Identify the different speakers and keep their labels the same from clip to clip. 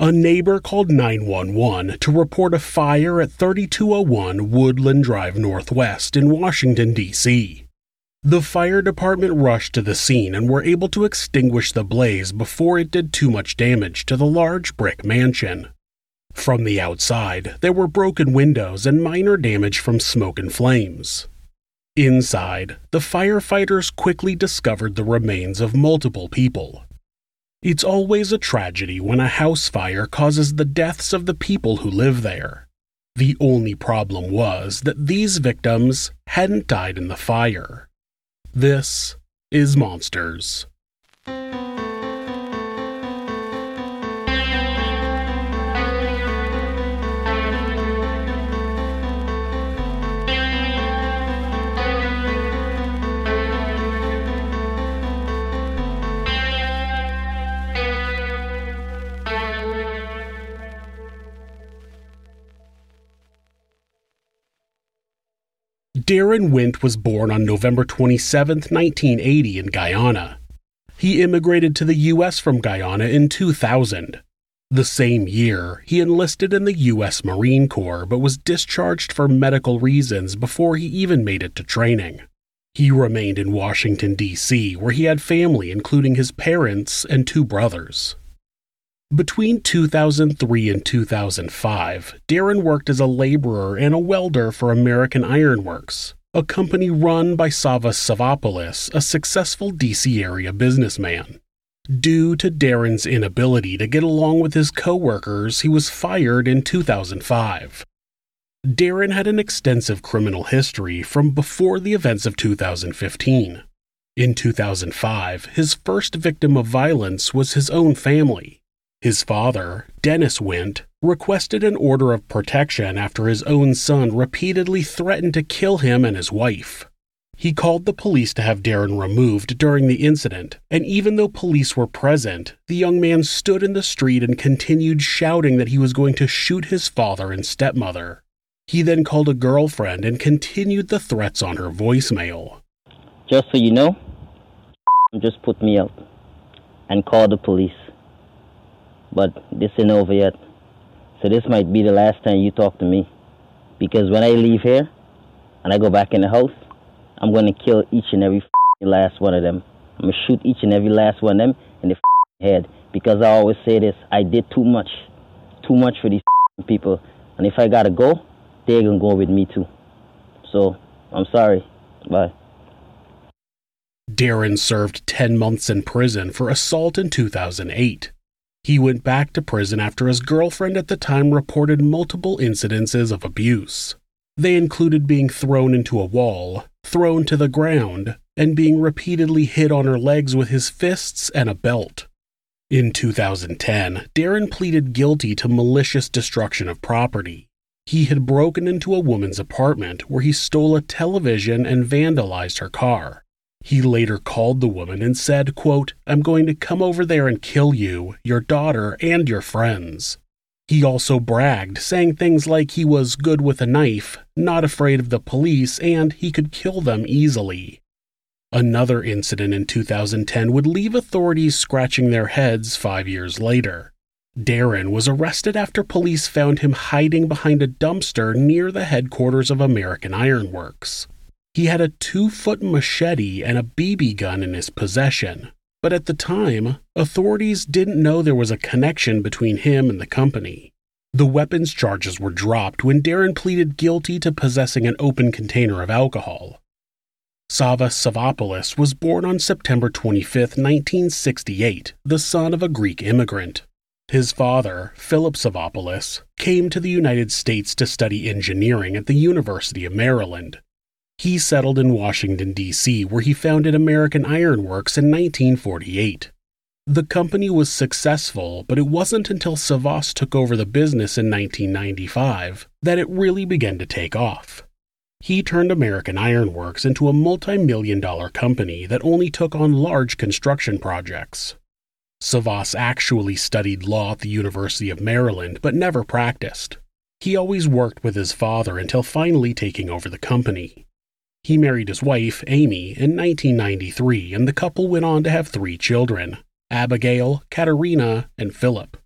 Speaker 1: a neighbor called 911 to report a fire at 3201 Woodland Drive Northwest in Washington, D.C. The fire department rushed to the scene and were able to extinguish the blaze before it did too much damage to the large brick mansion. From the outside, there were broken windows and minor damage from smoke and flames. Inside, the firefighters quickly discovered the remains of multiple people. It's always a tragedy when a house fire causes the deaths of the people who live there. The only problem was that these victims hadn't died in the fire. This is Monsters. Daron Wint was born on November 27, 1980, in Guyana. He immigrated to the U.S. from Guyana in 2000. The same year, he enlisted in the U.S. Marine Corps but was discharged for medical reasons before he even made it to training. He remained in Washington, D.C., where he had family, including his parents and two brothers. Between 2003 and 2005, Daron worked as a laborer and a welder for American Iron Works, a company run by Savas Savopoulos, a successful DC area businessman. Due to Daron's inability to get along with his coworkers, he was fired in 2005. Daron had an extensive criminal history from before the events of 2015. In 2005, his first victim of violence was his own family. His father, Dennis Wint, requested an order of protection after his own son repeatedly threatened to kill him and his wife. He called the police to have Daron removed during the incident, and even though police were present, the young man stood in the street and continued shouting that he was going to shoot his father and stepmother. He then called a girlfriend and continued the threats on her voicemail.
Speaker 2: Just so you know, just put me out and call the police but this ain't over yet. So this might be the last time you talk to me. Because when I leave here and I go back in the house, I'm going to kill each and every last one of them. I'm going to shoot each and every last one of them in the head. Because I always say this I did too much. Too much for these people. And if I got to go, they're going to go with me too. So I'm sorry. Bye.
Speaker 1: Daron served 10 months in prison for assault in 2008. He went back to prison after his girlfriend at the time reported multiple incidences of abuse. They included being thrown into a wall, thrown to the ground, and being repeatedly hit on her legs with his fists and a belt. In 2010, Daron pleaded guilty to malicious destruction of property. He had broken into a woman's apartment where he stole a television and vandalized her car. He later called the woman and said, quote, I'm going to come over there and kill you, your daughter, and your friends. He also bragged, saying things like he was good with a knife, not afraid of the police, and he could kill them easily. Another incident in 2010 would leave authorities scratching their heads five years later. Daron was arrested after police found him hiding behind a dumpster near the headquarters of American Iron Works. He had a two foot machete and a BB gun in his possession, but at the time, authorities didn't know there was a connection between him and the company. The weapons charges were dropped when Daron pleaded guilty to possessing an open container of alcohol. Savas Savopoulos was born on September 25, 1968, the son of a Greek immigrant. His father, Philip Savopoulos, came to the United States to study engineering at the University of Maryland. He settled in Washington, D.C., where he founded American Iron Works in 1948. The company was successful, but it wasn't until Savas took over the business in 1995 that it really began to take off. He turned American Iron Works into a multi million dollar company that only took on large construction projects. Savas actually studied law at the University of Maryland but never practiced. He always worked with his father until finally taking over the company. He married his wife, Amy, in 1993, and the couple went on to have three children Abigail, Katerina, and Philip.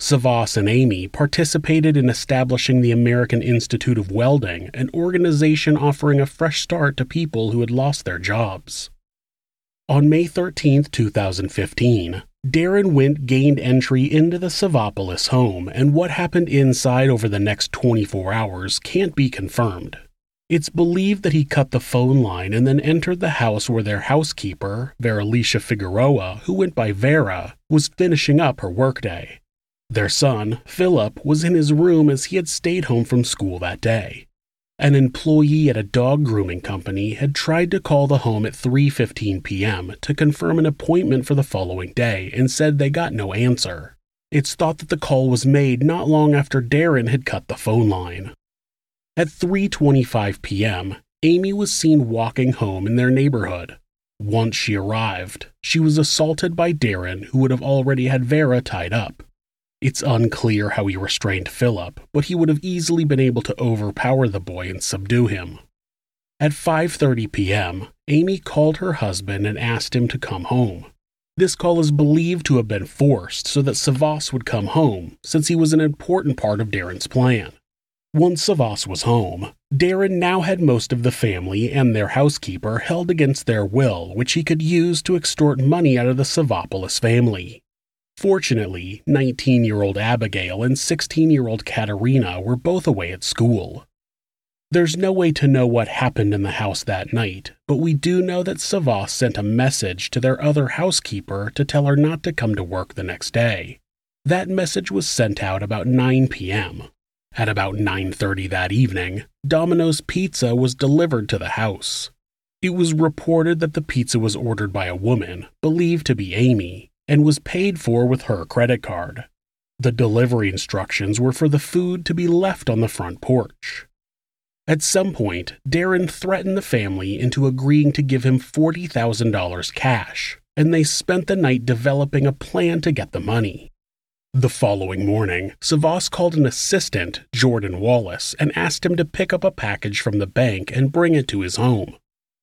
Speaker 1: Savas and Amy participated in establishing the American Institute of Welding, an organization offering a fresh start to people who had lost their jobs. On May 13, 2015, Daron Wint gained entry into the Savopoulos home, and what happened inside over the next 24 hours can't be confirmed. It's believed that he cut the phone line and then entered the house where their housekeeper, Veralicia Figueroa, who went by Vera, was finishing up her workday. Their son, Philip, was in his room as he had stayed home from school that day. An employee at a dog grooming company had tried to call the home at 3:15 p.m. to confirm an appointment for the following day and said they got no answer. It's thought that the call was made not long after Daron had cut the phone line. At 3:25 p.m., Amy was seen walking home in their neighborhood. Once she arrived, she was assaulted by Daron, who would have already had Vera tied up. It's unclear how he restrained Philip, but he would have easily been able to overpower the boy and subdue him. At 5:30 p.m., Amy called her husband and asked him to come home. This call is believed to have been forced so that Savas would come home, since he was an important part of Daron's plan. Once Savas was home, Daron now had most of the family and their housekeeper held against their will, which he could use to extort money out of the Savopoulos family. Fortunately, 19 year old Abigail and 16 year old Katerina were both away at school. There's no way to know what happened in the house that night, but we do know that Savas sent a message to their other housekeeper to tell her not to come to work the next day. That message was sent out about 9 p.m. At about 9:30 that evening, Domino's Pizza was delivered to the house. It was reported that the pizza was ordered by a woman, believed to be Amy, and was paid for with her credit card. The delivery instructions were for the food to be left on the front porch. At some point, Daron threatened the family into agreeing to give him $40,000 cash, and they spent the night developing a plan to get the money. The following morning, Savas called an assistant, Jordan Wallace, and asked him to pick up a package from the bank and bring it to his home.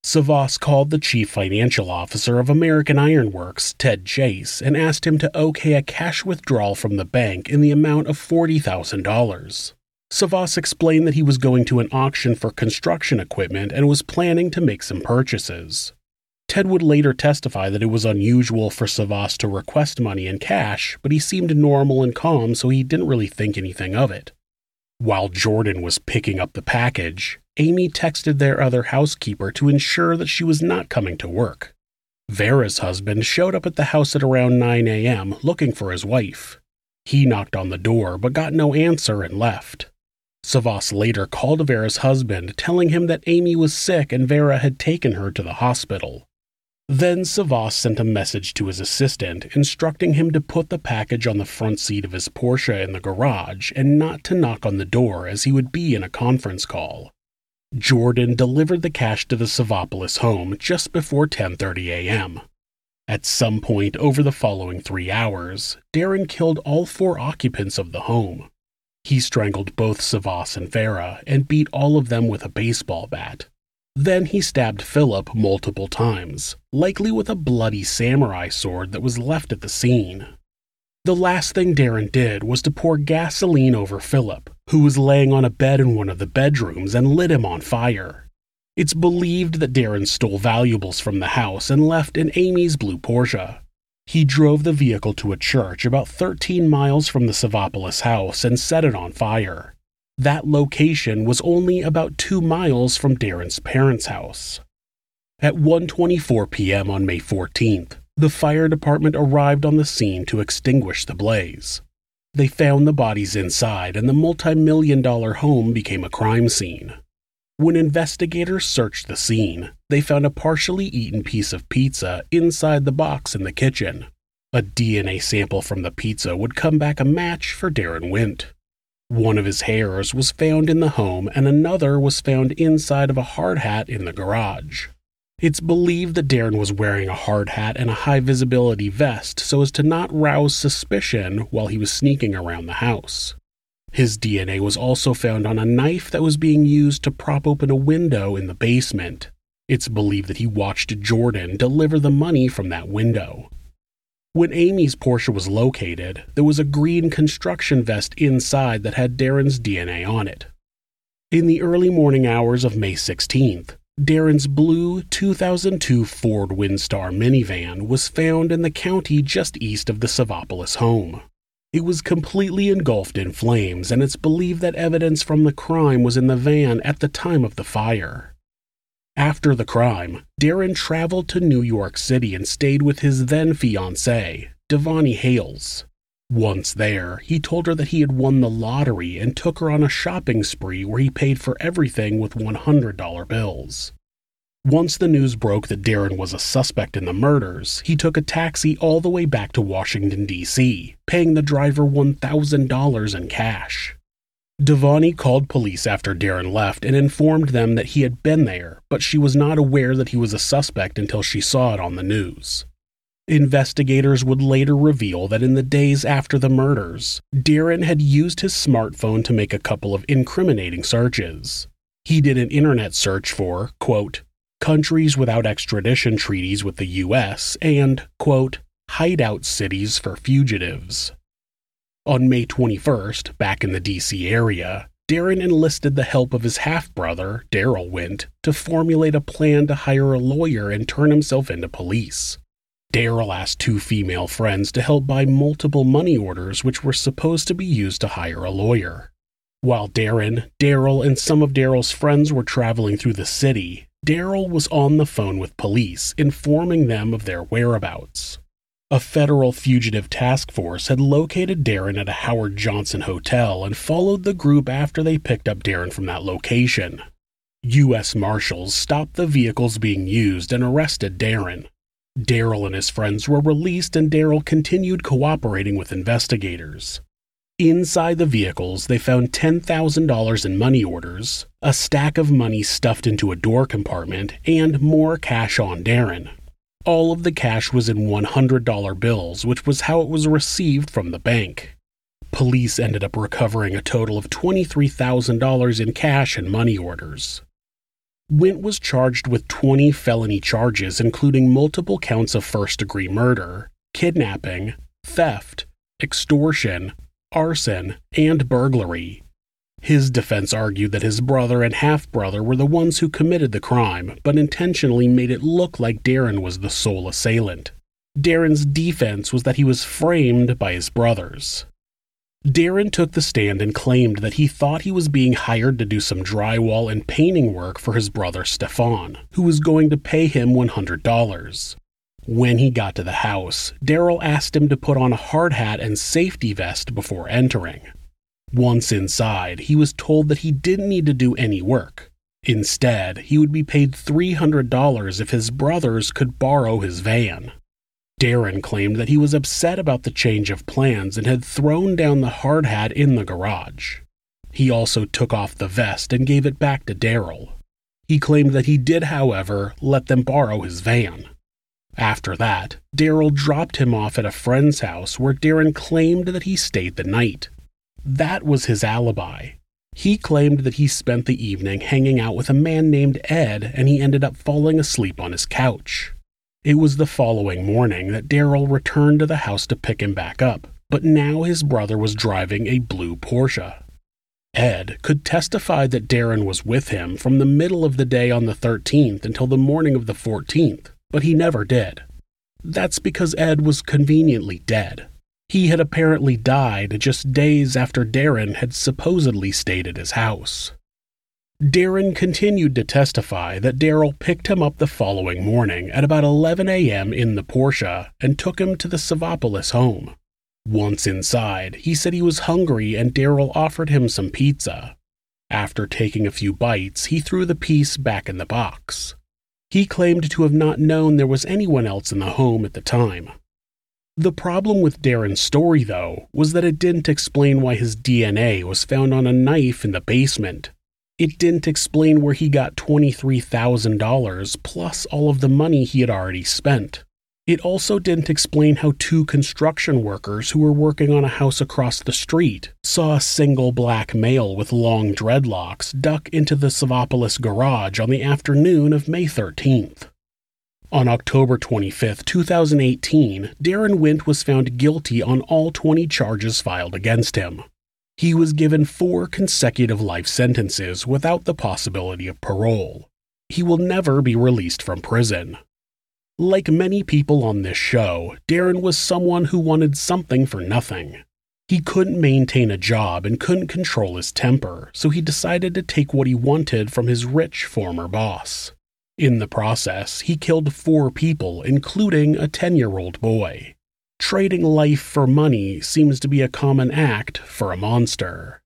Speaker 1: Savas called the chief financial officer of American Ironworks, Ted Chase, and asked him to okay a cash withdrawal from the bank in the amount of $40,000. Savas explained that he was going to an auction for construction equipment and was planning to make some purchases. Ted would later testify that it was unusual for Savas to request money in cash, but he seemed normal and calm, so he didn't really think anything of it. While Jordan was picking up the package, Amy texted their other housekeeper to ensure that she was not coming to work. Vera's husband showed up at the house at around 9 a.m. looking for his wife. He knocked on the door but got no answer and left. Savas later called Vera's husband, telling him that Amy was sick and Vera had taken her to the hospital. Then Savas sent a message to his assistant instructing him to put the package on the front seat of his Porsche in the garage and not to knock on the door as he would be in a conference call. Jordan delivered the cash to the Savopoulos home just before 10:30 a.m. At some point over the following 3 hours, Daron killed all four occupants of the home. He strangled both Savas and Vera and beat all of them with a baseball bat. Then he stabbed Philip multiple times, likely with a bloody samurai sword that was left at the scene. The last thing Daron did was to pour gasoline over Philip, who was laying on a bed in one of the bedrooms, and lit him on fire. It's believed that Daron stole valuables from the house and left in Amy's blue Porsche. He drove the vehicle to a church about 13 miles from the Savopoulos house and set it on fire. That location was only about 2 miles from Daron's parents' house. At 1:24 p.m. on May 14th, the fire department arrived on the scene to extinguish the blaze. They found the bodies inside and the multi-million dollar home became a crime scene. When investigators searched the scene, they found a partially eaten piece of pizza inside the box in the kitchen. A DNA sample from the pizza would come back a match for Daron Wint. One of his hairs was found in the home, and another was found inside of a hard hat in the garage. It's believed that Daron was wearing a hard hat and a high visibility vest so as to not rouse suspicion while he was sneaking around the house. His DNA was also found on a knife that was being used to prop open a window in the basement. It's believed that he watched Jordan deliver the money from that window. When Amy's Porsche was located, there was a green construction vest inside that had Daron's DNA on it. In the early morning hours of May 16th, Daron's blue 2002 Ford Windstar minivan was found in the county just east of the Savopoulos home. It was completely engulfed in flames, and it's believed that evidence from the crime was in the van at the time of the fire. After the crime, Daron traveled to New York City and stayed with his then fiancée, Devani Hales. Once there, he told her that he had won the lottery and took her on a shopping spree where he paid for everything with $100 bills. Once the news broke that Daron was a suspect in the murders, he took a taxi all the way back to Washington, D.C., paying the driver $1,000 in cash. Devani called police after Daron left and informed them that he had been there, but she was not aware that he was a suspect until she saw it on the news. Investigators would later reveal that in the days after the murders, Daron had used his smartphone to make a couple of incriminating searches. He did an internet search for, quote, countries without extradition treaties with the U.S., and, quote, hideout cities for fugitives. On May 21st, back in the D.C. area, Daron enlisted the help of his half brother, Daryl Wint, to formulate a plan to hire a lawyer and turn himself into police. Daryl asked two female friends to help buy multiple money orders which were supposed to be used to hire a lawyer. While Daron, Daryl, and some of Daryl's friends were traveling through the city, Daryl was on the phone with police, informing them of their whereabouts. A federal fugitive task force had located Daron at a Howard Johnson hotel and followed the group after they picked up Daron from that location. U.S. Marshals stopped the vehicles being used and arrested Daron. Daryl and his friends were released, and Daryl continued cooperating with investigators. Inside the vehicles, they found $10,000 in money orders, a stack of money stuffed into a door compartment, and more cash on Daron. All of the cash was in $100 bills, which was how it was received from the bank. Police ended up recovering a total of $23,000 in cash and money orders. Wint was charged with 20 felony charges, including multiple counts of first degree murder, kidnapping, theft, extortion, arson, and burglary. His defense argued that his brother and half brother were the ones who committed the crime, but intentionally made it look like Daron was the sole assailant. Daron's defense was that he was framed by his brothers. Daron took the stand and claimed that he thought he was being hired to do some drywall and painting work for his brother Stefan, who was going to pay him $100. When he got to the house, Daryl asked him to put on a hard hat and safety vest before entering. Once inside, he was told that he didn't need to do any work. Instead, he would be paid $300 if his brothers could borrow his van. Daron claimed that he was upset about the change of plans and had thrown down the hard hat in the garage. He also took off the vest and gave it back to Daryl. He claimed that he did, however, let them borrow his van. After that, Daryl dropped him off at a friend's house where Daron claimed that he stayed the night. That was his alibi. He claimed that he spent the evening hanging out with a man named Ed and he ended up falling asleep on his couch. It was the following morning that Daryl returned to the house to pick him back up, but now his brother was driving a blue Porsche. Ed could testify that Daron was with him from the middle of the day on the 13th until the morning of the 14th, but he never did. That's because Ed was conveniently dead. He had apparently died just days after Daron had supposedly stayed at his house. Daron continued to testify that Daryl picked him up the following morning at about 11 a.m. in the Porsche and took him to the Savopoulos home. Once inside, he said he was hungry and Daryl offered him some pizza. After taking a few bites, he threw the piece back in the box. He claimed to have not known there was anyone else in the home at the time. The problem with Daron's story, though, was that it didn't explain why his DNA was found on a knife in the basement it didn't explain where he got $23,000 plus all of the money he had already spent. It also didn't explain how two construction workers who were working on a house across the street saw a single black male with long dreadlocks duck into the Savopoulos garage on the afternoon of May 13th. On October 25, 2018, Daron Wint was found guilty on all 20 charges filed against him he was given four consecutive life sentences without the possibility of parole. He will never be released from prison. Like many people on this show, Daron was someone who wanted something for nothing. He couldn't maintain a job and couldn't control his temper, so he decided to take what he wanted from his rich former boss. In the process, he killed four people, including a 10 year old boy trading life for money seems to be a common act for a monster.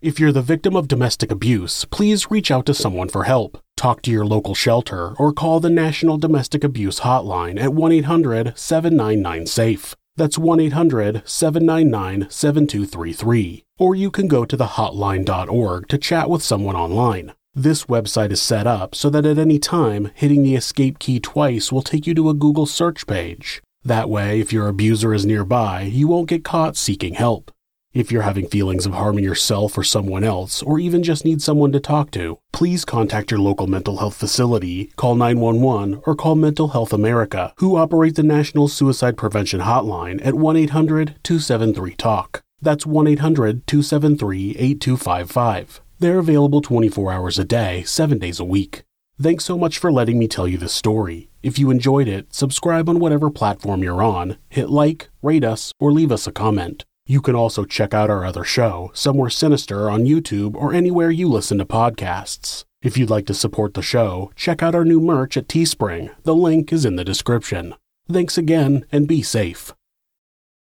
Speaker 1: If you're the victim of domestic abuse, please reach out to someone for help. Talk to your local shelter or call the National Domestic Abuse Hotline at 1 800 799 SAFE. That's 1 800 799 7233. Or you can go to thehotline.org to chat with someone online. This website is set up so that at any time, hitting the escape key twice will take you to a Google search page. That way, if your abuser is nearby, you won't get caught seeking help. If you're having feelings of harming yourself or someone else, or even just need someone to talk to, please contact your local mental health facility, call 911, or call Mental Health America, who operate the National Suicide Prevention Hotline at 1 800 273 TALK. That's 1 800 273 8255. They're available 24 hours a day, 7 days a week. Thanks so much for letting me tell you this story. If you enjoyed it, subscribe on whatever platform you're on, hit like, rate us, or leave us a comment. You can also check out our other show, Somewhere Sinister, on YouTube or anywhere you listen to podcasts. If you'd like to support the show, check out our new merch at Teespring. The link is in the description. Thanks again, and be safe.